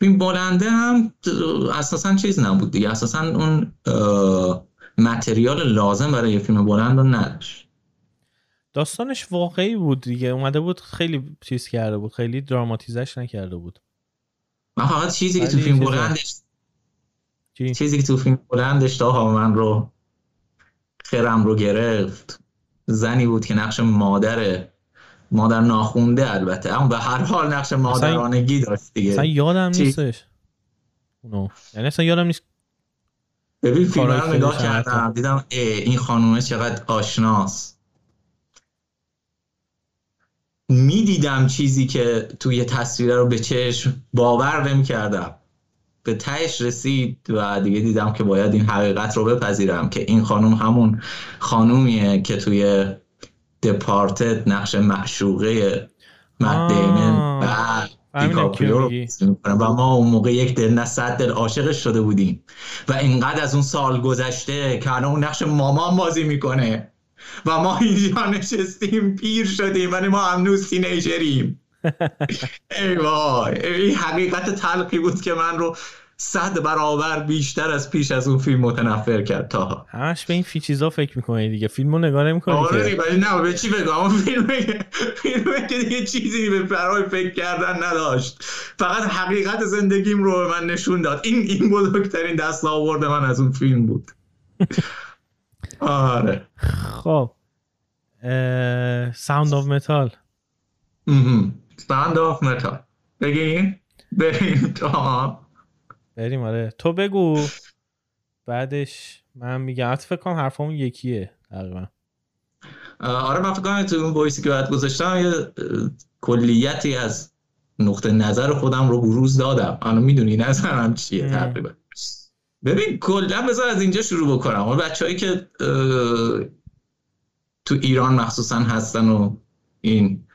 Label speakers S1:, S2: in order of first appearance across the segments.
S1: فیلم بلنده هم اساسا چیز نبود دیگه. اساسا اون متریال لازم برای یه فیلم بلند رو نداشت.
S2: داستانش واقعی بود دیگه. اومده بود خیلی چیز کرده بود. خیلی دراماتیزش نکرده بود.
S1: من فقط چیزی که تو فیلم بلندش چیزی که تو فیلم بلندش تا من رو خرم رو گرفت. زنی بود که نقش مادر مادر ناخونده البته. اما به هر حال نقش مادرانگی داشت دیگه.
S2: اصلا یادم نیستش. اونو. یعنی اصلا یادم نیست
S1: ببین فیلم رو نگاه کردم. دیدم این خانومه چقدر آشناست می‌دیدم چیزی که توی تصویر رو به چشم باور نمی کردم به تهش رسید و دیگه دیدم که باید این حقیقت رو بپذیرم که این خانوم همون خانومیه که توی دپارتد نقش معشوقه مد دیمن و دیکاپریو رو و ما اون موقع یک دل نه صد دل عاشقش شده بودیم. و اینقدر از اون سال گذشته که الان اون نقش مامان بازی می‌کنه. و ما اینجا نشستیم پیر شدیم ولی ما هنوز تینیجریم. ای وای. این حقیقت تلقی بود که من رو صد برابر بیشتر از پیش از اون فیلم متنفر کرد تا
S2: همش به این فی چیزا فکر می‌کنی دیگه. فیلمو نگاه نمی‌کنی
S1: آره ولی نه به چی بگم؟ فیلم فیلم که دیگه چیزی به برای فکر کردن نداشت. فقط حقیقت زندگیم رو من نشون داد. این این بزرگترین دستاورد من از اون فیلم بود. آره.
S2: خب. Sound of Metal
S1: Sound of Metal بگین؟ بریم تا
S2: بریم آره. تو بگو. بعدش من میگم. فکر کنم حرفمون یکیه تقریبا.
S1: آره من فکر کنم تو اون وایسی که باید گذاشتم یه کلیتی از نقطه نظر خودم رو بروز دادم. الان می‌دونی نظرم چیه تقریبا. ببین کلا بذار از اینجا شروع بکنم. اون بچههایی که تو ایران مخصوصا هستن و این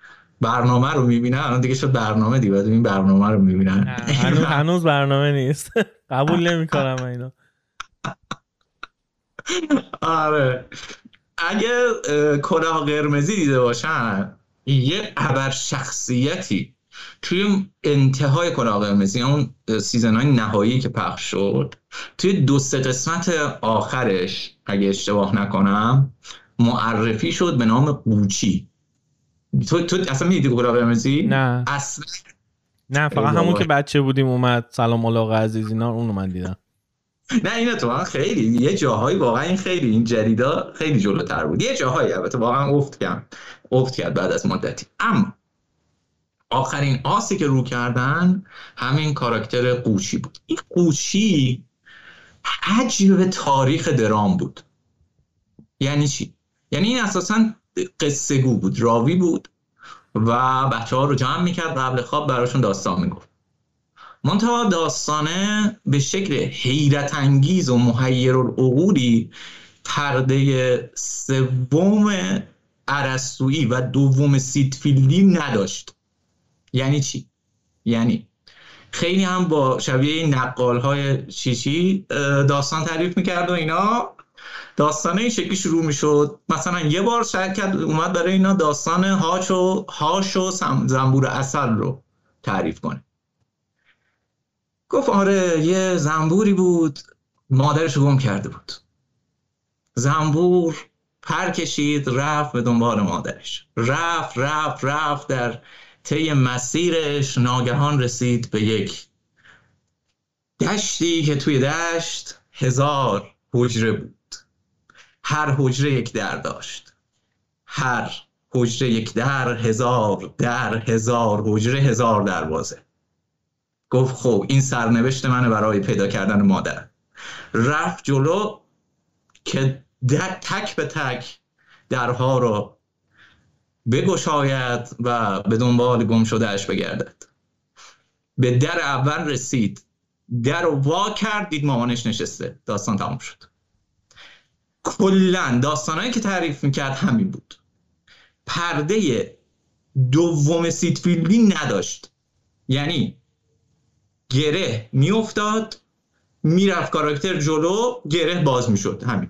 S1: برنامه رو می‌بینن. الان دیگه شد برنامه دیگه. این برنامه رو می‌بینن.
S2: هنوز هنوز برنامه نیست. قبول نمی‌کنم اینو.
S1: آره. اگه کلاه قرمزی دیده باشن یه ابر شخصیتی توی انتهای کلاه قرمزی اون سیزن های نهایی که پخش شد توی دو سه قسمت آخرش اگه اشتباه نکنم معرفی شد به نام قوچی. تو, تو اصلا می‌دیدی کلاه قرمزی؟
S2: نه.
S1: اصلا.
S2: نه فقط همون که بچه بودیم اومد سلام علاقه عزیز اینا اونو من دیدم.
S1: نه اینو تو خیلی یه جاهایی واقعا این خیلی این جدیدا خیلی جلوتر بود. یه جاهایی البته واقعا افت کرد افت کرد بعد از مدتی. اما آخرین آسی که رو کردن همین کاراکتر قوچی بود. این قوچی عجیب تاریخ درام بود. یعنی چی؟ یعنی این اساسا قصه گو بود راوی بود و بچه ها رو جمع می‌کرد قبل خواب براشون داستان می‌گفت منتها داستانه به شکل حیرت انگیز و محیر العقولی پرده سوم عرستویی و دوم سیتفیلدی نداشت یعنی چی؟ یعنی خیلی هم با شبیه نقال های چیچی داستان تعریف می‌کرد و اینا داستانه این شکلی شروع می‌شد. مثلا یه بار شرکت اومد برای اینا داستان هاش و هاش و زنبور اصل رو تعریف کنه. گفت آره یه زنبوری بود مادرش گم کرده بود. زنبور پر کشید رفت به دنبال مادرش. رفت رفت رفت در طی مسیرش ناگهان رسید به یک دشتی که توی دشت هزار حجره بود. هر حجره یک در داشت. هر حجره یک در هزار در هزار حجره هزار دروازه. گفت خب این سرنوشت منه برای پیدا کردن مادر. رفت جلو که تک به تک درها رو بگشاید و به دنبال گم شده اش بگردد. به در اول رسید. در رو وا کرد دید مامانش نشسته. داستان تمام شد. کلا داستانهایی که تعریف می‌کرد همین بود. پرده دوم سیتفیلدی نداشت. یعنی گره میافتاد می‌رفت کاراکتر جلو گره باز می‌شد. همین.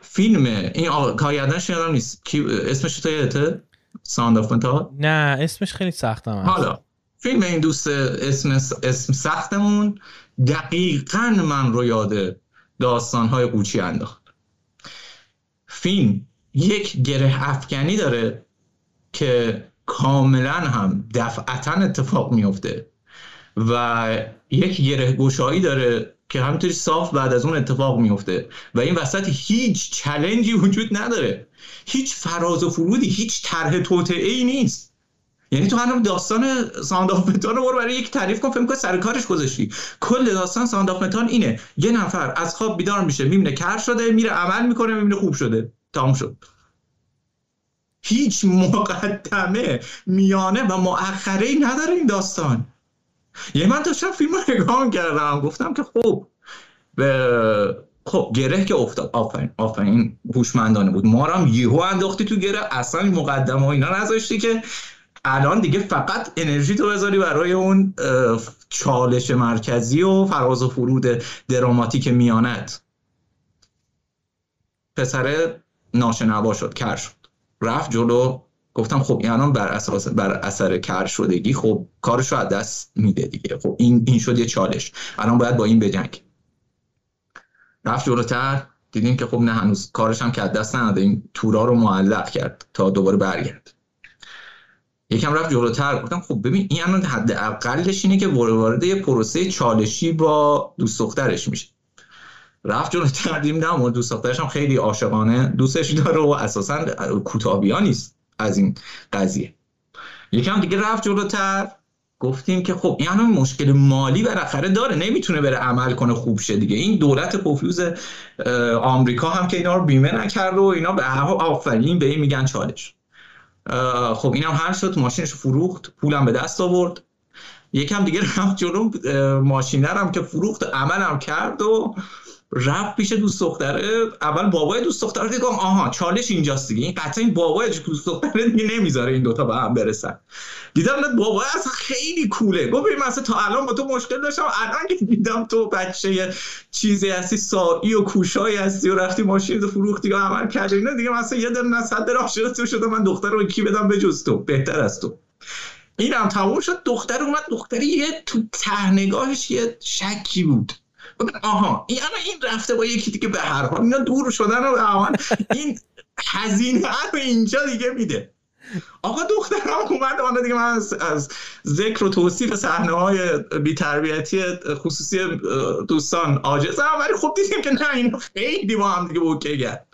S1: فیلم این کارگردانش یادم نیست. کی اسمش تو یادته Sound of
S2: نه اسمش خیلی سختم
S1: حالا فیلم این دوست اسم, اسم سختمون. دقیقا من رو یاد داستانهای قوچی انداخت. فیلم یک گره افکنی داره که کاملا هم دفعتا اتفاق میفته و یک گره گشایی داره که همینطوری صاف بعد از اون اتفاق میفته و این وسط هیچ challenge ی وجود نداره. هیچ فراز و فرودی هیچ طرح توطئه ای نیست. یعنی تو هنوز داستان Sound of Metal رو برای یک تعریف کن فکر کن سر کارش گذاشتی. کل داستان Sound of Metal اینه. یه نفر از خواب بیدار میشه می‌بینه کر شده میره عمل می‌کنه می‌بینه خوب شده. تمام شد. هیچ مقدمه میانه و مؤخره ای نداره این داستان. یه من داشتم فیلم رو نگاه کردم گفتم که خب به خب گره که افتاد. آفرین آفرین هوشمندانه بود. ما هم یهو انداختی تو گره. اصلا مقدمه ها اینا نذاشتی که الان دیگه فقط انرژی تو بذاری برای اون چالش مرکزی و فراز و فرود دراماتیک میانت. پسر ناشنوا شد کر شد. رفت جلو. گفتم خب این الان بر اساس بر اثر کر شدگی خب کارش رو از دست میده دیگه. خب این این شد یه چالش. الان باید با این بجنگ. رفت جلوتر. دیدیم که خب نه هنوز کارش هم که از دست نداده. این تورا رو معلق کرد تا دوباره برگرد. یکم رفت جلوتر. گفتم خب ببین این الان حد اقلش اینه که وارد یه پروسه چالشی با دوست دخترش میشه. رفت جلوتر دیدیم نه دوست دخترش هم خیلی عاشقانه دوستش داره و اساسا کوتابیا نیست از این قضیه. یکم دیگه رفت جلوتر گفتیم که خب این مشکل مالی بالاخره داره نمی‌تونه بره عمل کنه خوب شه دیگه. این دولت پوفیوز آمریکا هم که اینا رو بیمه نکرد و اینا به آفرین به این میگن چالش. خب اینم هر شد ماشینش فروخت پولم به دست آورد. یکم دیگه رفت جلو ماشینرم که فروخت عملم کرد و رفت پیش دوست دختره. اول بابای دوست دختره دیگه آها چالش اینجاست دیگه. این قطعا این بابای دوست دختره دیگه نمی‌ذاره این دوتا به هم برسن. دیدم نه بابای اصلا خیلی کوله. گفت ببین مثلا تا الان با تو مشکل داشتم. الان که دیدم تو بچه چیزی هستی سایی و کوشایی هستی و رفتی ماشین رو فروختی و عمل کردی. اینا دیگه مثلا یه دل نه صد عاشق تو شده من دختر رو کی بدم به جز تو؟ بهتر از تو. اینم تموم شد. دختر اومد دختری یه تو تهنگاهش یه شکی بود. آها این این رفته با یکی دیگه به هر حال. اینا دور شدن و این هزینه رو اینجا دیگه میده. آقا دخترم اومد آنها دیگه من از, از ذکر و توصیف صحنه های بیتربیتی خصوصی دوستان عاجزم ولی خب دیدیم که نه این خیلی با هم دیگه اوکی کرد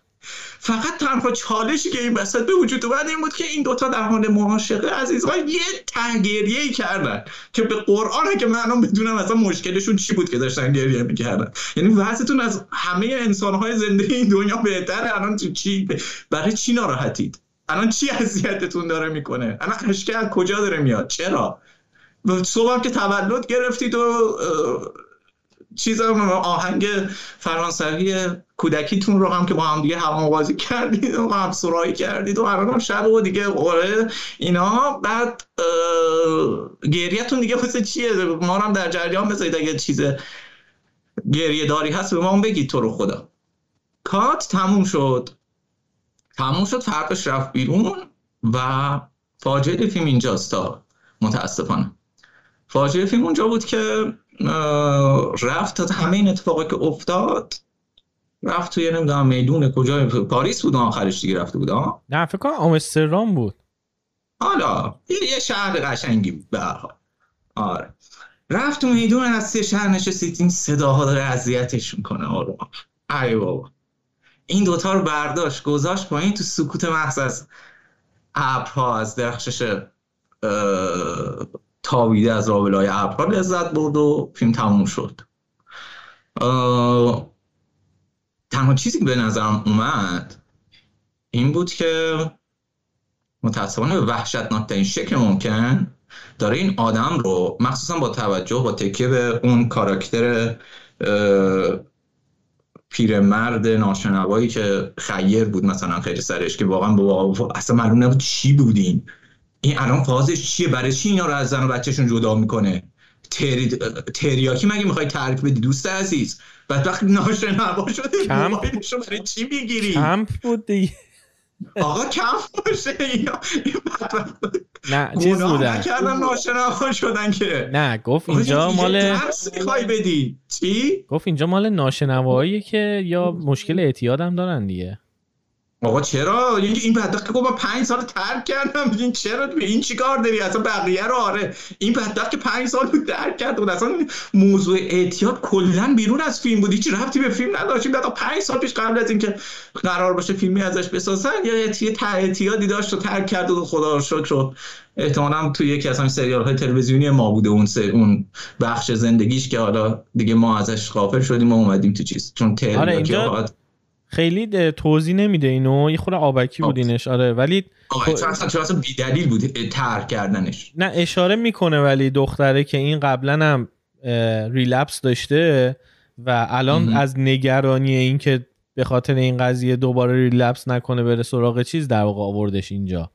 S1: فقط تنها چالشی که این وسط به وجود اومد این بود که این دوتا در حال معاشقه عزیزان یه تهگیریه کردن که به قرآن که من بدونم اصلا مشکلشون چی بود که داشتن گریه می‌کردن. یعنی وضعتون از همه انسانهای زنده این دنیا بهتره؟ الان تو چی؟ برای چی ناراحتید؟ الان چی اذیتتون داره می‌کنه؟ الان اشکه از کجا داره میاد؟ چرا؟ صبح که تولد گرفتید و چیزم آهنگ فرانسوی کودکیتون رو هم که با هم دیگه هم بازی کردید و هم سرایی کردید و الان شب و دیگه اوره اینا. بعد گریهتون دیگه واسه چیه؟ ما هم در جریان بذارید اگه چیز گریه داری هست به ما هم بگید تو رو خدا. کات تموم شد. تموم شد فرقش رفت بیرون و فاجعه فیلم اینجاست تا. متاسفانه. فاجعه فیلم اونجا بود که رفت تا همه این اتفاقی که افتاد رفت توی نمی‌دونم میدون کجا پاریس بود آخرش دیگه رفته بود
S2: نه فکر کنم آمستردام بود.
S1: حالا یه شهر قشنگی بود به هر حال. آره. رفت تو میدون از شهر نشستید این صداها داره اذیتش می‌کنه آره ای بابا. این دوتا رو برداشت گذاشت پایین تو سکوت محض از ابرها از درخشش تاویده از رابلای ابرها لذت برد و فیلم تموم شد. تنها چیزی که به نظرم اومد این بود که متاسفانه به وحشتناکترین شکل ممکن داره این آدم رو مخصوصا با توجه با تکیه به اون کاراکتر پیرمرد ناشنوایی که خیر بود مثلا خیلی سرش که واقعا با اصلا معلوم نبود چی بودین. این الان فازش چیه؟ برای چی اینا رو از زن و بچهشون جدا می‌کنه؟ تری... تریاکی مگه می‌خوای ترک بدی دوست عزیز؟ بعد وقتی ناشنوا شده.
S2: کمپ
S1: برای چی می‌گیری؟
S2: کمپ بود دیگه.
S1: آقا کم باشه. اینا
S2: نه چیز بودن.
S1: کردن ناشنوا شدن که.
S2: نه گفت اینجا مال
S1: می‌خوای بدی. چی؟
S2: گفت اینجا مال ناشنوایی که یا مشکل اعتیاد هم دارن دیگه.
S1: آقا چرا؟ این بدبخت که گفت من پنج سال ترک کردم. این چرا؟ این چیکار داری؟ اصلا بقیه رو آره. این بدبخت که پنج سال بود ترک کرد بود. اصلا موضوع اعتیاد کلا بیرون از فیلم بود. هیچ ربطی به فیلم نداشت. بعد پنج سال پیش قبل از اینکه قرار باشه فیلمی ازش بسازن یا اعتیادی داشت و ترک کرد و خدا رو شکر احتمالا توی یکی از سریال های تلویزیونی ما بوده اون سر اون بخش زندگیش که حالا دیگه ما ازش غافل شدیم و اومدیم تو چیز. چون تل
S2: آره اینجا خیلی توضیح نمیده اینو. یه خورده آبکی بود اینش. آره ولی
S1: اصلا اصلا بیدلیل بود ترک کردنش.
S2: نه اشاره می‌کنه ولی دختره که این قبلا هم ریلپس داشته و الان از نگرانی این که به خاطر این قضیه دوباره ریلپس نکنه بره سراغ چیز در واقع آوردش اینجا.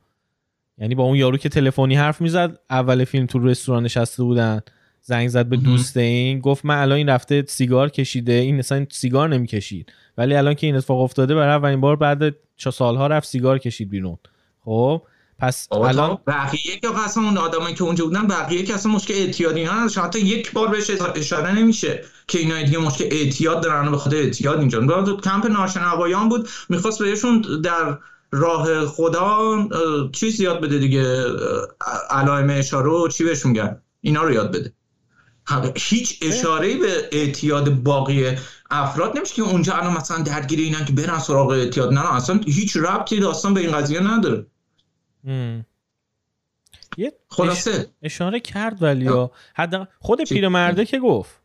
S2: یعنی با اون یارو که تلفنی حرف می‌زد اول فیلم تو رستوران نشسته بودن. زنگ زد به دوست این گفت من الان این رفته سیگار کشیده این مثلا سیگار نمی‌کشید. ولی الان که این اتفاق افتاده برای اولین بار بعد چه سالها رفت سیگار کشید بیرون. خب پس الان
S1: بقیه که اصلا اون آدمایی که اونجا بودن بقیه که اصلا مشکل اعتیادی اینا حتی یک بار بهش اشاره نمیشه که اینا دیگه مشکل اعتیاد دارن به خاطر اعتیاد اینجا. تو کمپ ناشنوایان بود می‌خواست بهشون در راه خدا چیز یاد بده دیگه علائم اشاره و چی بهشون گن اینا رو یاد بده. هیچ اشاره به اعتیاد باقی افراد نمیشه که اونجا الان مثلا درگیر اینن که برن سراغ اعتیاد. نه اصلا هیچ ربطی داستان به این قضیه نداره.
S2: یه خلاصه. اشاره کرد ولی حد خود پیرمرده که گفت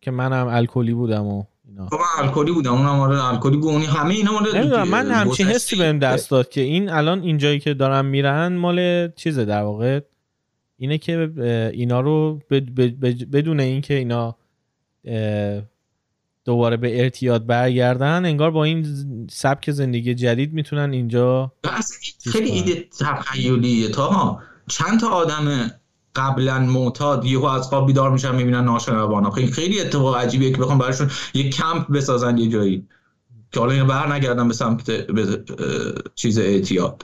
S2: که منم الکلی بودم و اینا.
S1: خب من الکلی بودم. اونم آره الکلی بود. همه اینا مال
S2: من همچین حسی بهم دست داد که این الان اینجایی که دارن میرن مال چیزه در واقع. اینه که اینا رو بدون اینکه اینا دوباره به ارتیاد برگردن انگار با این سبک زندگی جدید می‌تونن اینجا
S1: خیلی ایده تخیلیه تا چند تا آدم قبلا معتاد یهو از خواب بیدار میشن می‌بینن ناشنوانا خیلی خیلی اتفاق عجیبیه که بخوام براشون یه کمپ بسازن یه جایی. که حالا بر نگردن به سمت به چیز اعتیاد.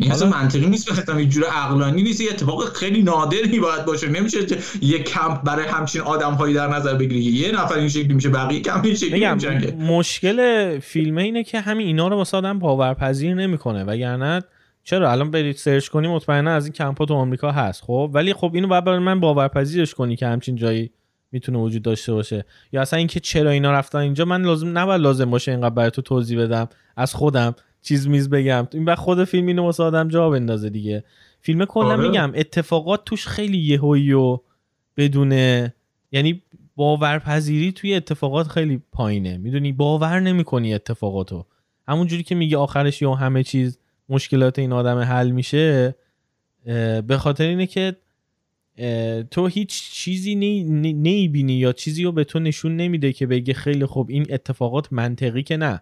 S1: این اصلا منطقی نیست بخاطر یه جور عقلانی نیست. یه اتفاق خیلی نادری باید باشه. نمیشه که یه کمپ برای همچین آدم هایی در نظر بگیری. یه نفر این شکلی میشه بقیه کم این شکلی میشن
S2: مشکل فیلم اینه که همین اینا رو واسه آدم باورپذیر نمی‌کنه. وگرنه چرا؟ الان برید سرچ کنی مطمئنا از این کمپ تو آمریکا هست. خب ولی خب اینو باید برای من باورپذیرش کنی که همچین جایی می‌تونه وجود داشته باشه. یا اصلا اینکه چرا اینا رفتن اینجا من لازم نباید لازم باشه اینقدر برای تو توضیح بدم. از خودم. چیز میز بگم. این وقت خود فیلم اینو واسه آدم جا بندازه دیگه. فیلم کلا آره. میگم اتفاقات توش خیلی یهویی و بدون یعنی باورپذیری توی اتفاقات خیلی پایینه. می‌دونی؟ باور نمی‌کنی اتفاقاتو. همون جوری که میگه آخرش یا همه چیز مشکلات این آدم حل میشه به خاطر اینه که تو هیچ چیزی نمی‌بینی یا چیزی رو به تو نشون نمیده که بگه خیلی خوب این اتفاقات منطقی که نه.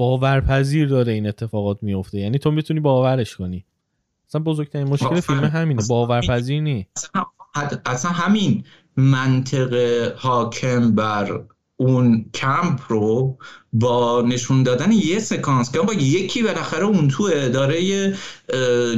S2: باورپذیر داره این اتفاقات میفته. یعنی تو می‌تونی باورش کنی. اصلا بزرگترین مشکل فیلم همینه. باورپذیر نی
S1: اصلا همین منطق حاکم بر اون کمپ رو با نشون دادن یه سکانس که با یکی بالاخره اون توه داره یه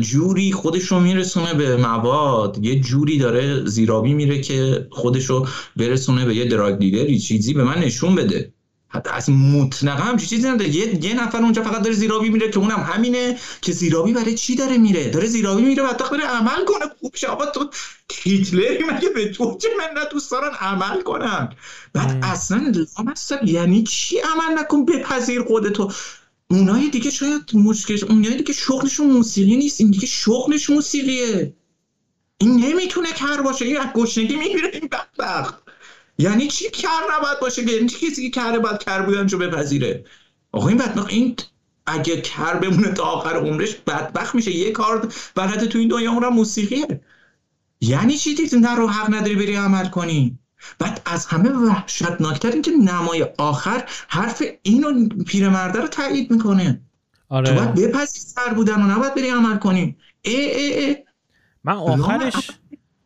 S1: جوری خودش رو میرسونه به مواد. یه جوری داره زیرابی میره که خودش رو برسونه به یه دراگ دیلری چیزی به من نشون بده. حتی از مطلقا هم چیزی نداره. یه،, یه نفر اونجا فقط داره زیرابی میره که اونم همینه که زیرابی برای چی داره میره؟ داره زیرابی میره بعد بره عمل کنه. خوب شابا تو هیتلری مگه به تو چه من نه دوست دارن عمل کنن بعد اصلا لامصب. یعنی چی عمل نکن؟ بپذیر خودتو. اونای دیگه شاید مشکلش اونای دیگه شغلشون موسیقی نیست. این دیگه شغلش موسیقیه. این نمی‌تونه کر باشه. این از گشنگی میمیره این بدبخت. یعنی چی کر نباید باشه؟ یعنی چی کسی که کره باید کر بودنشو بپذیره؟ آقا این بدبخت این اگه کر بمونه تا آخر عمرش بدبخت میشه. یه کار بلده تو این دنیا اون موسیقیه. یعنی چی دیدی نه رو حق نداری بری عمل کنی. بعد از همه وحشتناکتر اینکه نمای آخر حرف اینو پیرمرده رو تایید می‌کنه. آره. تو باید بپذیر سر بودن و نباید بری عمل کنی. ای ای ای.
S2: من آخرش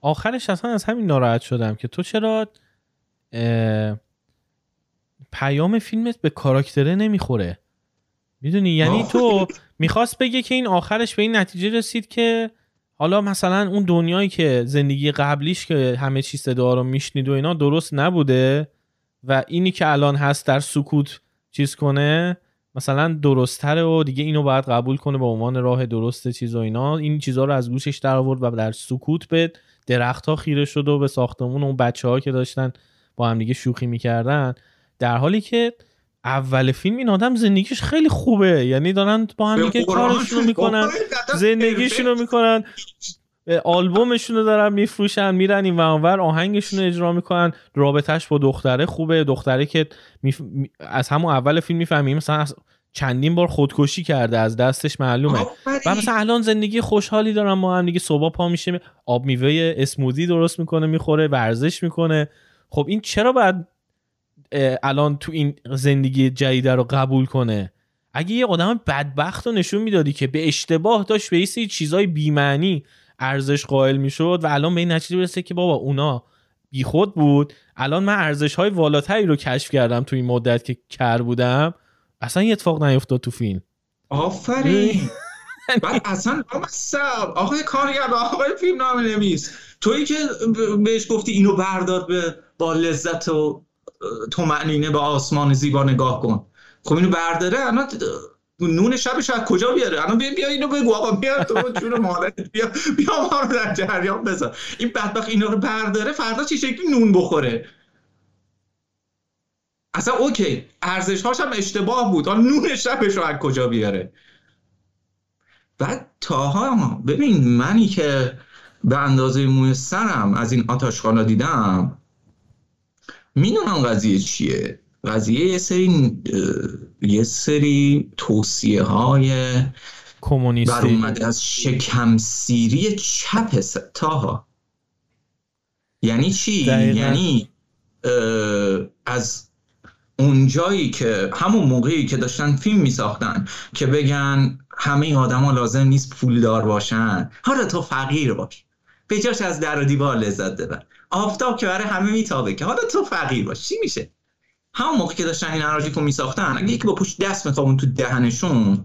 S2: آخرش اصلا از همین ناراحت شدم که تو چرا پیام فیلمت به کاراکتره نمی‌خوره. می‌دونی؟ یعنی تو می‌خواست بگه که این آخرش به این نتیجه رسید که حالا مثلا اون دنیایی که زندگی قبلیش که همه چیز صدا رو میشنید و اینا درست نبوده و اینی که الان هست در سکوت چیز کنه مثلا درستتره و دیگه اینو باید قبول کنه به عنوان راه درست چیز و اینا. این چیزها رو از گوشش در آورد و در سکوت به درخت ها خیره شد و به ساختمون اون بچه ها که داشتن با هم دیگه شوخی می‌کردن. در حالی که اول فیلم این آدم زندگیش خیلی خوبه. یعنی دارن با هم دیگه کارشون می‌کنن. زندگیشون رو می‌کنن. آلبومشون رو دارن میفروشن میرن این ور آهنگشون رو اجرا می‌کنن. رابطهش با دختره خوبه. دختره که از همون اول فیلم می‌فهمیم مثلا چندین بار خودکشی کرده. از دستش معلومه. و مثلا الان زندگی خوشحالی دارن. ما هم دیگه صبح پا میشه. آب میوه اسمودی درست می‌کنه می‌خوره ورزش می‌کنه. خب این چرا باید الان تو این زندگی جدیده رو قبول کنه؟ اگه یه آدم بدبخت رو نشون می‌دادی که به اشتباه داشت به یه چیزای بیمعنی ارزش قائل می‌شد و الان به این نتیجه برسه که بابا اونا بیخود بود. الان من ارزش های والاتری رو کشف کردم تو این مدت که کر بودم. اصلا یه اتفاق نیفتاد تو فیلم.
S1: آفرین! بعد اصلا آقای کارگر آقای فیلم نام نویس تویی که بهش گفتی اینو بردار به با لذت و تو معنینه به آسمان زیبا نگاه کن. خب اینو برداره الان نون شبش از کجا بیاره؟ الان بیا اینو بگو آقا بیا تو جون مادر بیا بیا ما رو در جریان بذار. این بدبخت اینا رو برداره فردا چه شکلی نون بخوره؟ اصلا اوکی ارزش هاش هم اشتباه بود. آن نون شبش رو از کجا بیاره؟ بعد تاها ببین منی که به اندازه موی سرم از این آتاشخانا دیدم می‌دونم قضیه چیه. قضیه یه سری یه سری توصیه های
S2: کمونیستی
S1: اومده از شکمسیری چپ تاها. یعنی چی؟ یعنی از اونجایی که همون موقعی که داشتن فیلم می ساختن که بگن همه ها لازم نیست پولدار باشن. حالا تو فقیر باش. به جاش از در و دیوار لذت ببر. آفتاب که برای همه میتابه که. حالا تو فقیر باش. چی میشه؟ همون موقع که داشتن این اراژیکو میساختن اگه یکی با پشت دست میخوابون تو دهنشون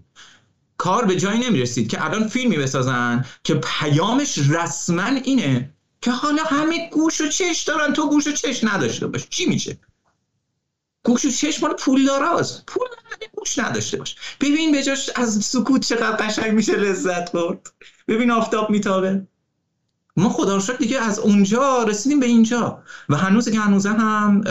S1: کار به جایی نمی‌رسید که الان فیلمی بسازن که پیامش رسما اینه که حالا همه گوش و چش دارن. تو گوش و چش نداشته باش. چی میشه؟ گوش و چش مال پول داراست. پول گوش نداشته باش. ببین به جاش از سکوت چقدر قشنگ میشه لذت برد. ببین آفتاب میتابه. ما خدا رو دیگه از اونجا رسیدیم به اینجا. و هنوز که هنوزه هم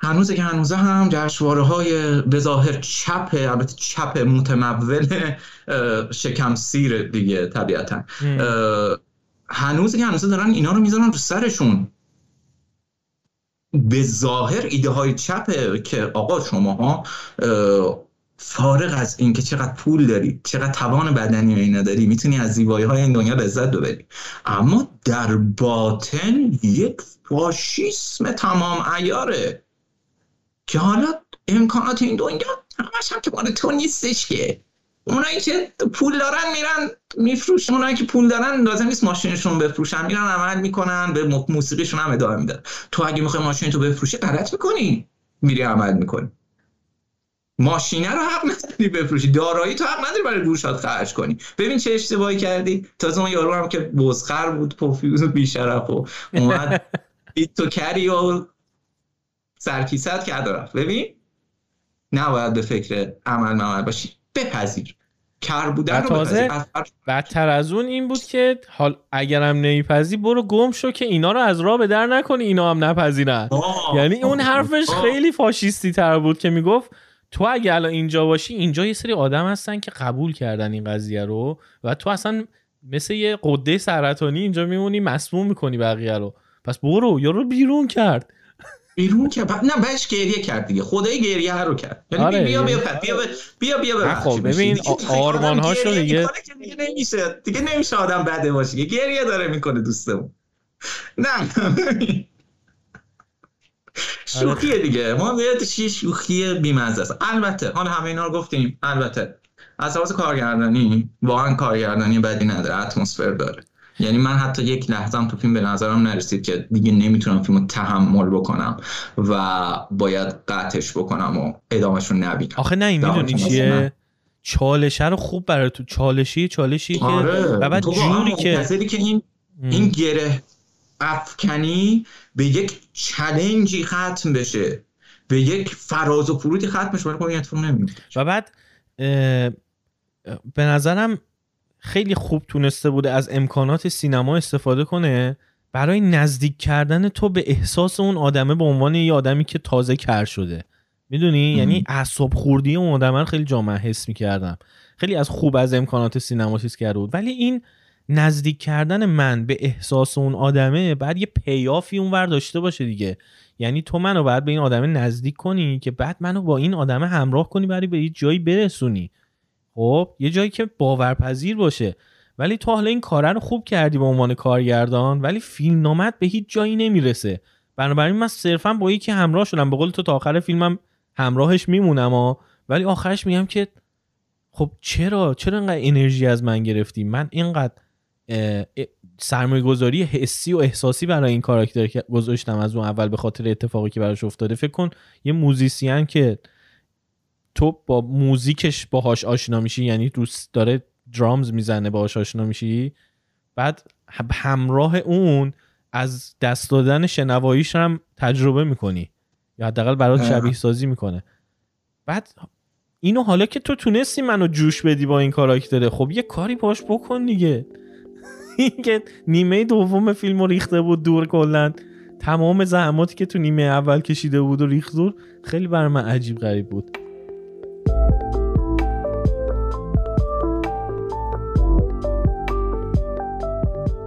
S1: هنوز که هنوزه هم جشواره های به ظاهر چپ البته چپ متمول شکم سیر دیگه طبیعتا. هنوز که هنوزه دارن اینا رو می‌زنن رو سرشون. به ظاهر ایده های چپه که آقا شما ها فارغ از اینکه چقدر پول داری چقدر توان بدنی اینا داری می‌تونی از زیبایی های این دنیا لذت ببری. اما در باطن یک فاشیسم تمام ایاره که حالا امکانات این دنیا همش هم که مال تو نیستش که. اونایی که پول دارن میرن میفروشن. اونایی که پول دارن لازم نیست ماشینشون بفروشن. میرن عمل می‌کنن به موسیقیشون هم ادامه میدن. تو اگه می‌خوای ماشین تو بفروشی غلط می‌کنی. میری عمل می‌کنی. ماشینه رو حق نداری بفروشی. دارایی تو حق نداری برای گوشات خرج کنی. ببین چه اشتباهی کردی. تازه اون یارو هم که بزخر بود پوفیوز و بیشرف و اومد تو کری و سرکیست کرد رفت. ببین؟ نباید به فکر عمل ممل باشی. بپذیر. کر بودن رو تازه
S2: بدتر از اون این بود که حال اگرم نمیپذی برو گم شو که اینا رو از راه به در نکنی اینا هم نپذیرن. یعنی اون حرفش خیلی فاشیستی تر بود که می‌گفت تو اگه الان اینجا باشی اینجا یه سری آدم هستن که قبول کردن این قضیه رو و تو اصلا مثل یه قده سرطانی اینجا میمونی مسموم می‌کنی بقیه رو. پس برو یا رو بیرون کرد.
S1: بیرون که نه بهش گریه کرد دیگه. خدای گریه رو کرد. یعنی آره بیا بیا بیا بیا بیا بیا
S2: خب ببین آرمان هاشو دیگه
S1: دیگه نمیشه. دیگه نمیشه آدم بده باشه. گریه داره می‌کنه دوستمون. نه شوخیه دیگه. ما چی شوخی بیمزه است. البته حالا همه اینا رو گفتیم. البته. از لحاظ کارگردانی واقعا کارگردانی بدی نداره. اتمسفر داره. یعنی من حتی یک لحظه تو فیلم به نظرم نرسید که دیگه نمی‌تونم فیلمو تحمل بکنم و باید قطعش بکنم و ادامهش رو نبینم.
S2: آخه نه می‌دونی چیه؟ چالشه رو خوب برای تو چالشی چالشی
S1: آره.
S2: که و بعد جوری که
S1: که این این گره افکنی به یک چلنجی ختم بشه. به یک فراز و فرودی ختم بشه ولی خب این
S2: و بعد به نظرم خیلی خوب تونسته بوده از امکانات سینما استفاده کنه برای نزدیک کردن تو به احساس اون آدمه به عنوان یه آدمی که تازه کر شده. می‌دونی؟ یعنی اعصاب خوردی اون آدمه رو خیلی جامعه حس می‌کردم. خیلی از خوب از امکانات سینما چیز کرده بود. ولی این نزدیک کردن من به احساس اون آدمه بعد یه پیافی اون ور داشته باشه دیگه. یعنی تو منو بعد به این آدمه نزدیک کنی که بعد منو با این آدمه همراه کنی برای به یه جایی برسونی. خب یه جایی که باورپذیر باشه. ولی تو حالا این کاره رو خوب کردی به عنوان کارگردان ولی فیلم نامت به هیچ جایی نمی‌رسه. بنابراین من صرفا با یکی همراه شدم. به قول تو تا آخر فیلمم همراهش میمونم ها. ولی آخرش میگم که خب چرا؟ چرا اینقدر انرژی از من گرفتی؟ من اینقدر سرمایه گذاری حسی و احساسی برای این کاراکتر گذاشتم از اون اول به خاطر اتفاقی که براش افتاده. فکر کن یه موزیسین که تو با موزیکش باهاش آشنا میشی؟ یعنی دوست داره درامز می‌زنه باهاش آشنا میشی؟ بعد همراه اون از دست دادن شنواییش هم تجربه می‌کنی. یا حداقل برات شبیه سازی می‌کنه. بعد اینو حالا که تو تونستی منو جوش بدی با این کاراکتره خب یه کاری باش بکن دیگه. اینکه نیمه دوم فیلم رو ریخته بود دور کلا. تمام زحماتی که تو نیمه اول کشیده بود و ریخت دور خیلی برای من عجیب غریب بود.